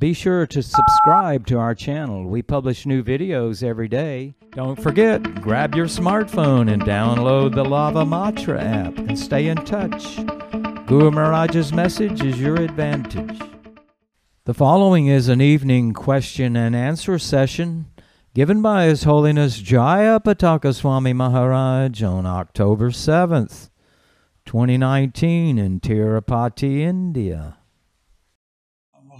Be sure to subscribe to our channel. We publish new videos every day. Don't forget, grab your smartphone and download the Lava Matra app and stay in touch. Guru Maharaj's message is your advantage. The following is an evening question and answer session given by His Holiness Jaya Pataka Swami Maharaj on October 7th, 2019 in Tirupati, India.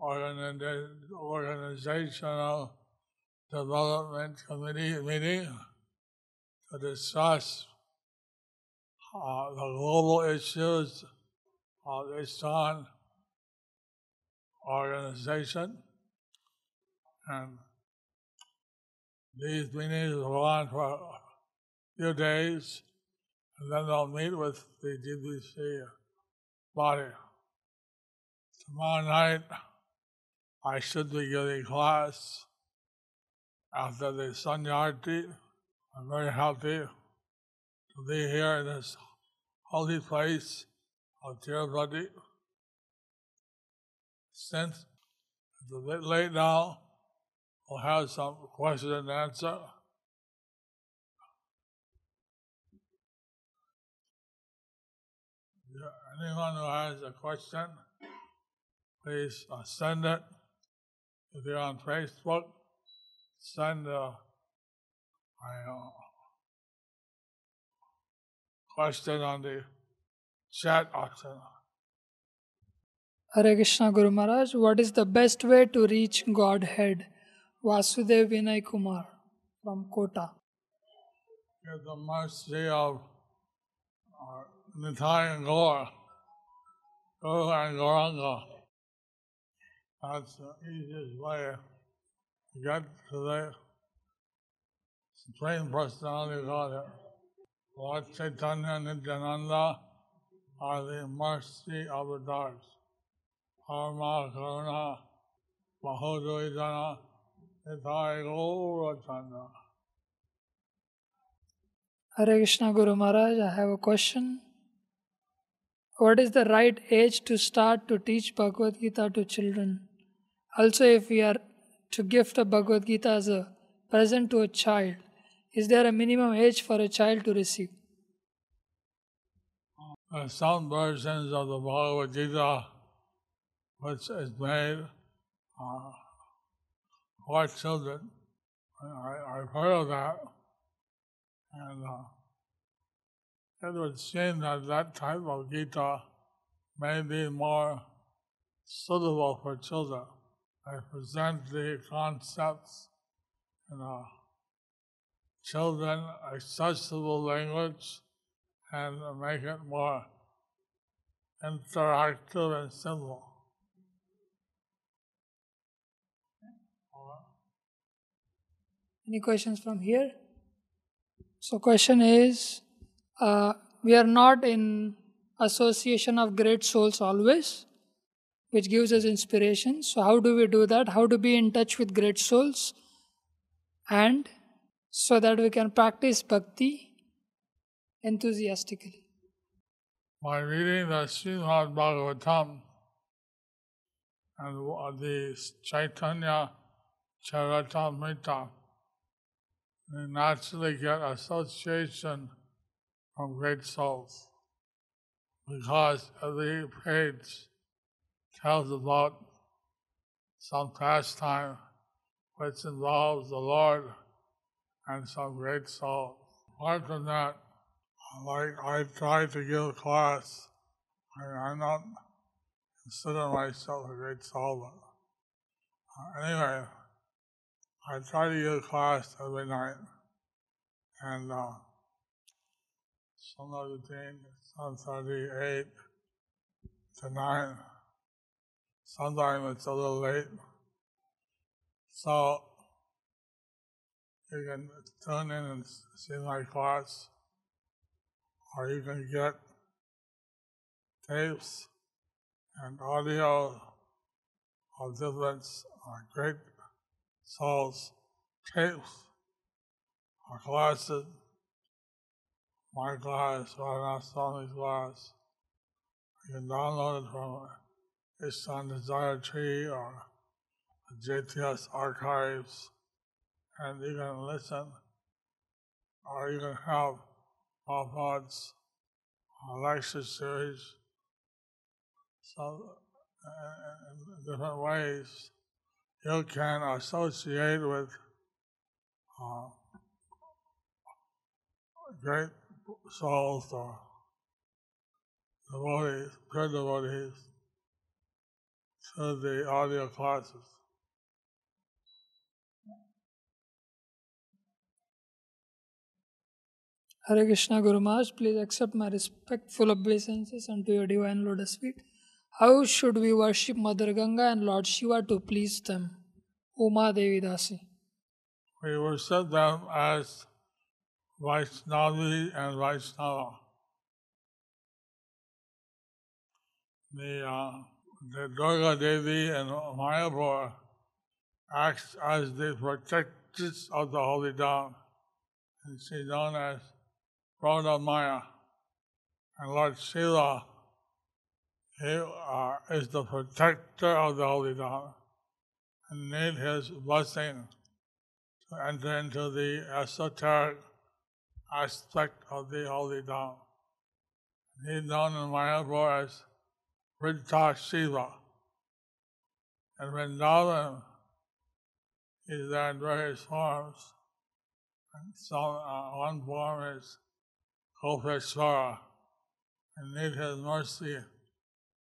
organizational development committee meeting to discuss uh, the global issues of the ISKCON organization. And these meetings will go on for a few days, and then they'll meet with the GBC body. Tomorrow night, I should be giving class after the Sanyarti. I'm very happy to be here in this holy place of Tirupati. Since it's a bit late now, we'll have some question and answer. Anyone who has a question, please uh, send it. If you're on Facebook, send uh, my uh, question on the chat option. Hare Krishna Guru Maharaj, what is the best way to reach Godhead? Vasudev Vinay Kumar from Kota. Get the mercy of uh, Nitai and Gaur, Guru and Gauranga. That's the easiest way to get to the Supreme Personality of Godhead. Lord Chaitanya and Nityananda are the mercy dogs. Karma, Karuna, Mahodvijana, Nitai Gaura Chanda. Hare Krishna Guru Maharaj, I have a question. What is the right age to start to teach Bhagavad Gita to children? Also, if we are to gift a Bhagavad Gita as a present to a child, is there a minimum age for a child to receive? uh, some versions of the Bhagavad Gita, which is made uh, for children. I, I've heard of that, and uh, it would seem that that type of Gita may be more suitable for children. I present the concepts in a children accessible language and make it more interactive and simple. Any questions from here? So, question is, uh, we are not in association of great souls always, which gives us inspiration. So, how do we do that? How to be in touch with great souls, and so that we can practice bhakti enthusiastically. By reading the Srimad Bhagavatam and uh, the Chaitanya Charitamrita, we naturally get association from great souls because every page tells about some pastime which involves the Lord and some great soul. Apart from that, like I try to give class. I, I'm not consider myself a great solver. Uh, anyway, I try to give class every night, and uh, somewhere seven thirty-eight to nine. Sometimes it's a little late, so you can tune in and see my class, or you can get tapes and audio of different uh, great souls, tapes, or classes, my class, Radhanath Swami's class. You can download it from it's on the Desire Tree or JPS archives and you can listen or you can have Prabhupada's lecture series. So, uh, in different ways, you can associate with uh, great souls or devotees, pure devotees, the audio classes. Hare Krishna Guru Maharaj, please accept my respectful obeisances unto your divine lotus feet. How should we worship Mother Ganga and Lord Shiva to please them? Uma Devi Dasi. We worship them as Vaishnavi and Vaishnava. The, uh, Durga Devi and Mayapur acts as the protectors of the holy Dham. And she's known as Praudha Maya. And Lord Shiva he, uh, is the protector of the holy Dham and need his blessing to enter into the esoteric aspect of the holy Dham. He's known in Mayapur as Vriddha Shiva. And Vrindavan is there in various forms. And some, uh, one form is Gopeshwara, and need his mercy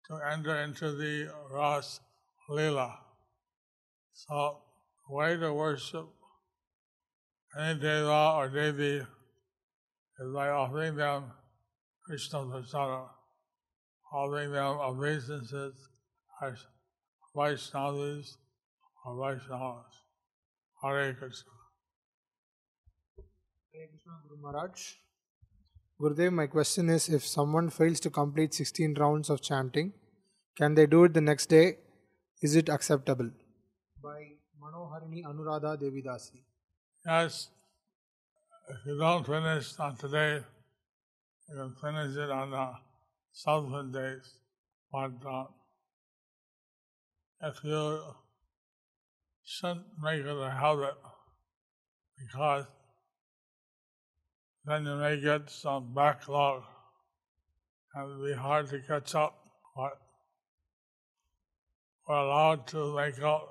to enter into the Ras Lila. So, the way to worship any deva or devi is by offering them Krishna Prasada, offering them obeisances as Vaishnavis or Vaishnavas. Hare Krishna. Hare Krishna Guru Maharaj. Gurudev, my question is if someone fails to complete 16 rounds of chanting, can they do it the next day? Is it acceptable? By Manoharini Anuradha Devidasi. Yes, if you don't finish on today, you can finish it on the subsequent days. But uh, if you shouldn't make it a habit, because then you may get some backlog and it'll be hard to catch up. But we're allowed to make up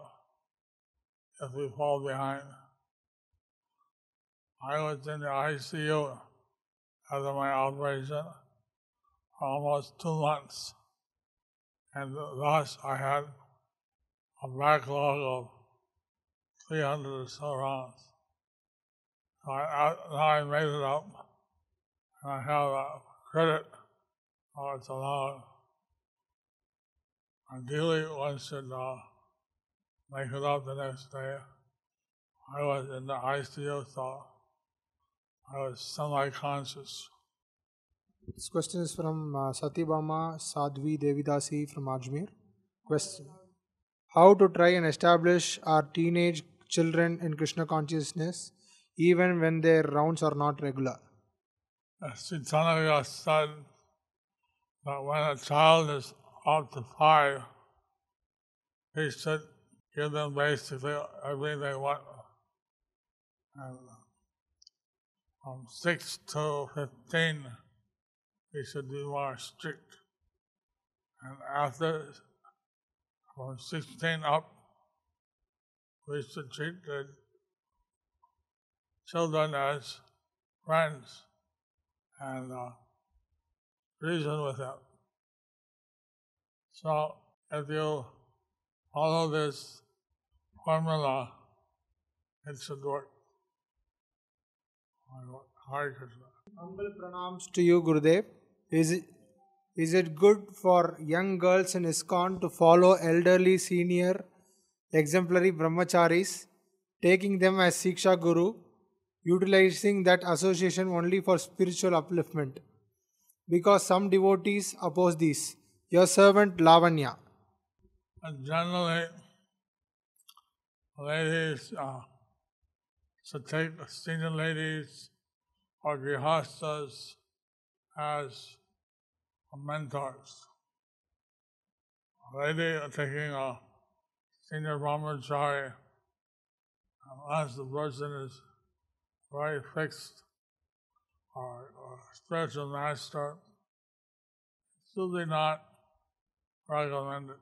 if we fall behind. I was in the ICU after my operation almost two months, and thus I had a backlog of 300 or so rounds. So I, I, I made it up, and I have a credit, or it's allowed. Ideally, one should uh, make it up the next day. I was in the ICU, so I was semi-conscious. This question is from uh, Satyabama Sadhvi Devidasi from Ajmer. Question How to try and establish our teenage children in Krishna consciousness even when their rounds are not regular? As Chanakya said that when a child is up to five, he should give them basically everything they want. And from six to fifteen, we said, be more strict. And after from sixteen up, we should treat the children as friends and uh, reason with it. So if you follow this formula, it should work. Hare Krishna. Humble pranams to you, Gurudev. Is it, is it good for young girls in ISKCON to follow elderly, senior, exemplary brahmacharis, taking them as Siksha Guru, utilizing that association only for spiritual upliftment? Because some devotees oppose this. Your servant Lavanya. Generally, ladies uh, senior ladies or grihastas as mentors. Lady taking a senior brahmachari, um, as the person is very fixed or, or spiritual master, usually not recommended.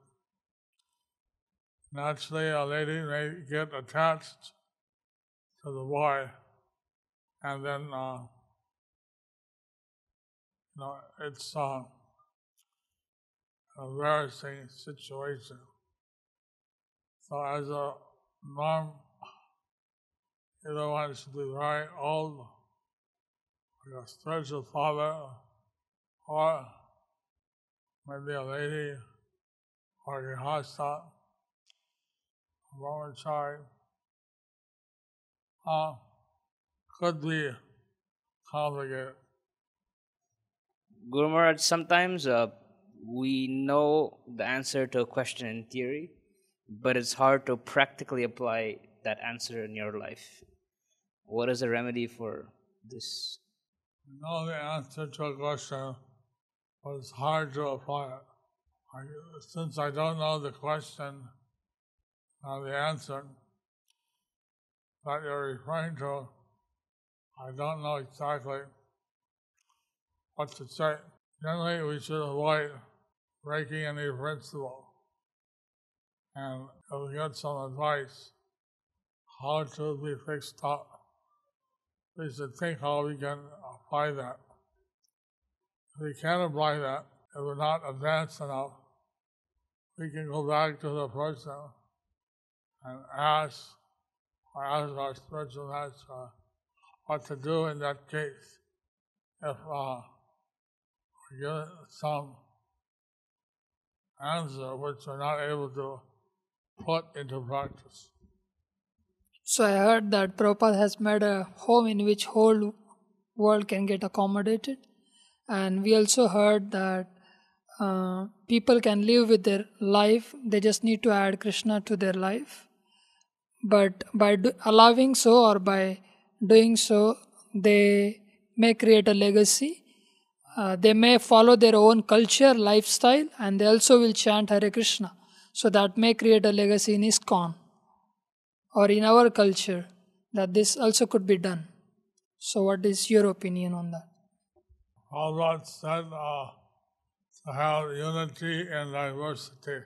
Naturally, a lady may get attached to the boy, and then uh, you know it's uh, an embarrassing situation. So, as a mom, either one should be very old, like a spiritual father, or maybe a lady, or a hostile brahmachari uh, could be complicated. Guru Maharaj, sometimes uh, we know the answer to a question in theory, but it's hard to practically apply that answer in your life. What is the remedy for this? You know the answer to a question, but it's hard to apply it. Since I don't know the question, uh, the answer that you're referring to, I don't know exactly what to say. Generally, we should avoid breaking any principle. And if we get some advice how to be fixed up, we should think how we can apply that. If we can't apply that, if we're not advanced enough, we can go back to the person and ask, or ask our spiritual master what to do in that case. If uh, get some answer which we're not able to put into practice. So I heard that Prabhupada has made a home in which whole world can get accommodated. And we also heard that uh, people can live with their life, they just need to add Krishna to their life. But by do- allowing so or by doing so, they may create a legacy. Uh, they may follow their own culture, lifestyle, and they also will chant Hare Krishna. So that may create a legacy in ISKCON or in our culture that this also could be done. So, what is your opinion on that? Allah said uh, to have unity and diversity.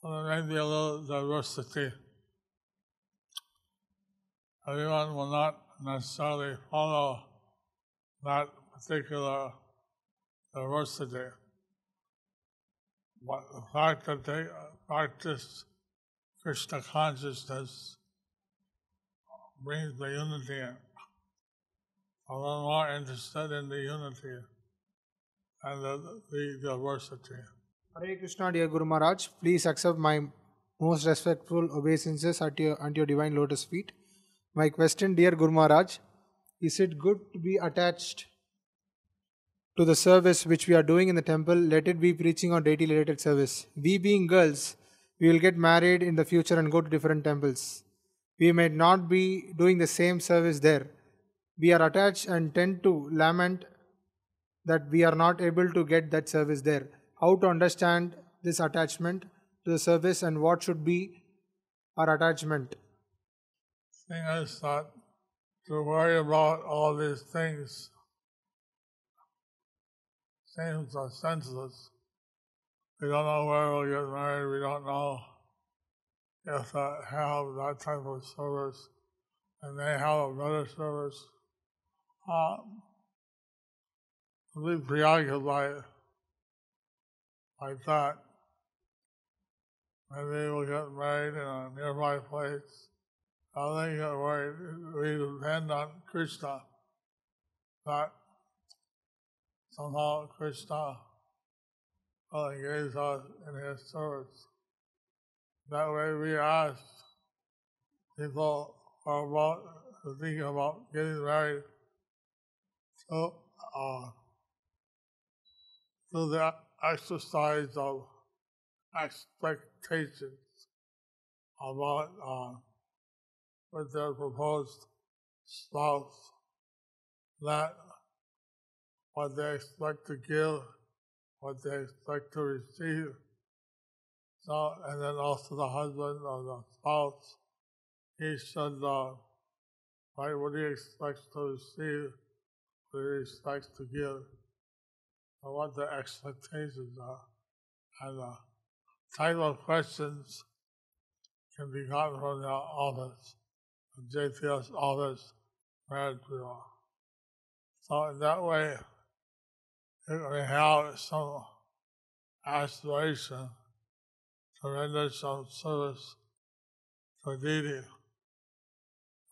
So there may be a little diversity. Everyone will not necessarily follow that particular uh, diversity. But the fact that they uh, practice Krishna consciousness uh, brings the unity in. We're more interested in the unity and the, the diversity. Hare Krishna, dear Guru Maharaj, please accept my most respectful obeisances at your, at your divine lotus feet. My question, dear Guru Maharaj, is it good to be attached to the service which we are doing in the temple? Let it be preaching or deity related service. We being girls, we will get married in the future and go to different temples. We may not be doing the same service there. We are attached and tend to lament that we are not able to get that service there. How to understand this attachment to the service and what should be our attachment? Is that to worry about all these things seems are senseless. We don't know where we'll get married. We don't know if that have that type of service, and they have a better service, uh, be preoccupied like that. Maybe we'll get married in a nearby place. I think we, we depend on Krishna, that somehow Krishna will engage us in his service. That way we ask people are about thinking about getting married to, uh, to the exercise of expectations about uh, with their proposed spouse, that what they expect to give, what they expect to receive. So, and then also the husband or the spouse, he should uh, write what he expects to receive, what he expects to give, and what the expectations are. And the type of questions can be gotten from the office, JPS office marriage bureau. So in that way, we have some aspiration to render some service to Didi.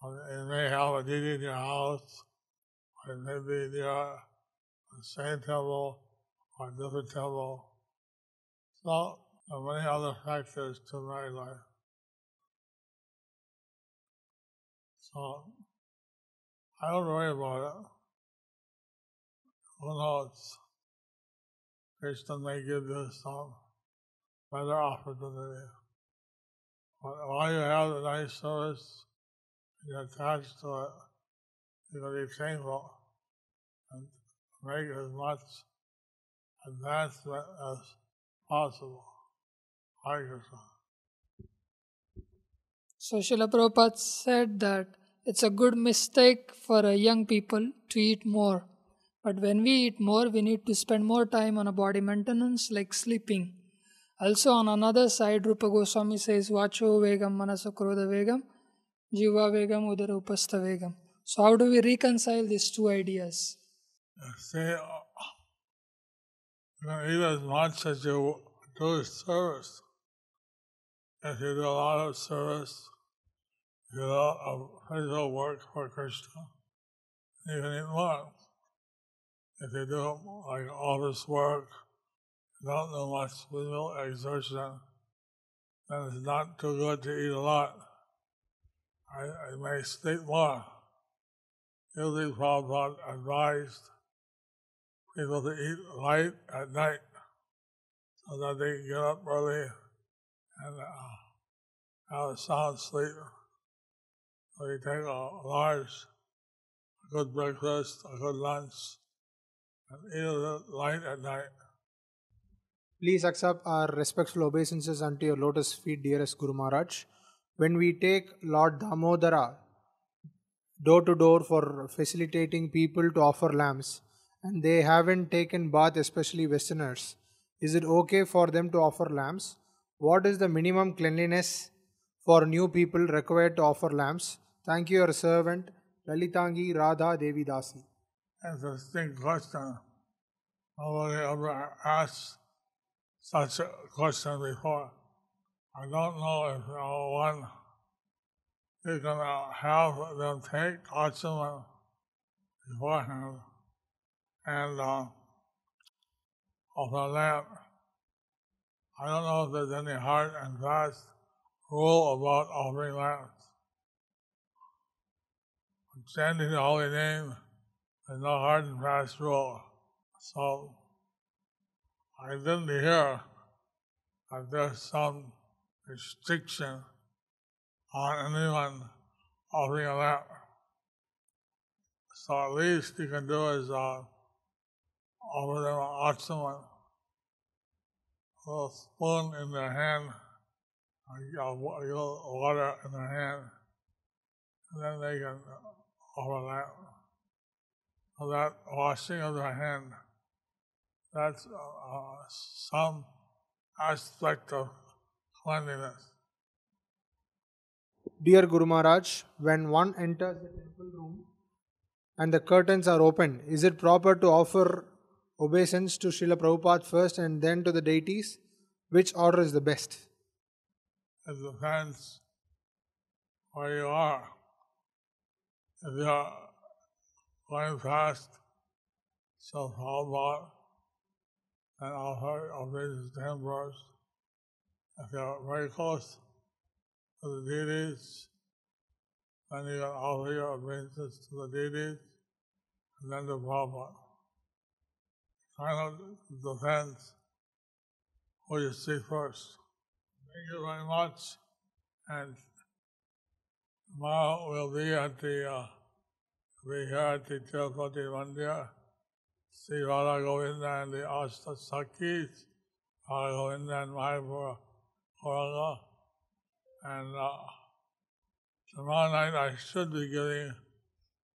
You may have a Didi in your house, or maybe near the same temple or different temple. So many other factors to my life. So I don't worry about it. Who knows? Krishna may give you some better opportunity. But while you have a nice service, you're attached to it, going to be thankful and make as much advancement as possible. Hare Krishna. So Srila Prabhupada said that it's a good mistake for uh, young people to eat more. But when we eat more, we need to spend more time on a body maintenance like sleeping. Also, on another side, Rupa Goswami says, Vacho Vegam Manasa Krodha Vegam, Jihva Vegam Udara Upastha Vegam. So, how do we reconcile these two ideas? Say, you can eat as much such a do service. You do a lot of service, you do a physical work for Krishna, you can eat more. If you do like office work, not do much physical exertion, then it's not too good to eat a lot. I, I may sleep more. Usually Prabhupada advised people to eat light at night so that they can get up early and uh, have a sound sleep. You take a large, a good breakfast, a good lunch, and eat light at night. Please accept our respectful obeisances unto your lotus feet, dearest Guru Maharaj. When we take Lord Damodara door to door for facilitating people to offer lamps, and they haven't taken bath, especially Westerners, is it okay for them to offer lamps? What is the minimum cleanliness for new people required to offer lamps? Thank you, your servant, Lalitangi Radha Devi Dasi. That's a distinct question. Nobody ever asked such a question before. I don't know if uh, one is to have them take Achaman beforehand and uh, of a lamp. I don't know if there's any hard and fast rule about offering lamps. Chanting the holy name is no hard and fast rule. So I didn't hear that there's some restriction on anyone offering a lamp. So at least you can do is uh, offer them an oxygen, a little spoon in their hand, little water in their hand, and then they can offer that. So that washing of their hand, that's uh, some aspect of cleanliness. Dear Guru Maharaj, when one enters the temple room and the curtains are open, is it proper to offer obeisance to Srila Prabhupada first and then to the deities? Which order is the best? It depends where you are. If you're going fast, so Prabhupada, then offer obeisance to him first. If you're very close to the deities, then you can offer your obeisances to the deities and then the Prabhupada. Kind of depends who you see first. Thank you very much. And tomorrow we'll be at the uh, be here at the Tirupati Mandir. See Radha Govinda and the Ashta Sakhis, Radha Govinda and Mayapura Gauranga. And uh, tomorrow night I should be giving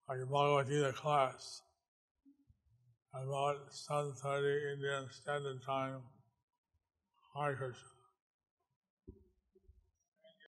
a Bhagavad Gita class about 7.30 Indian Standard Time. Hare Krishna.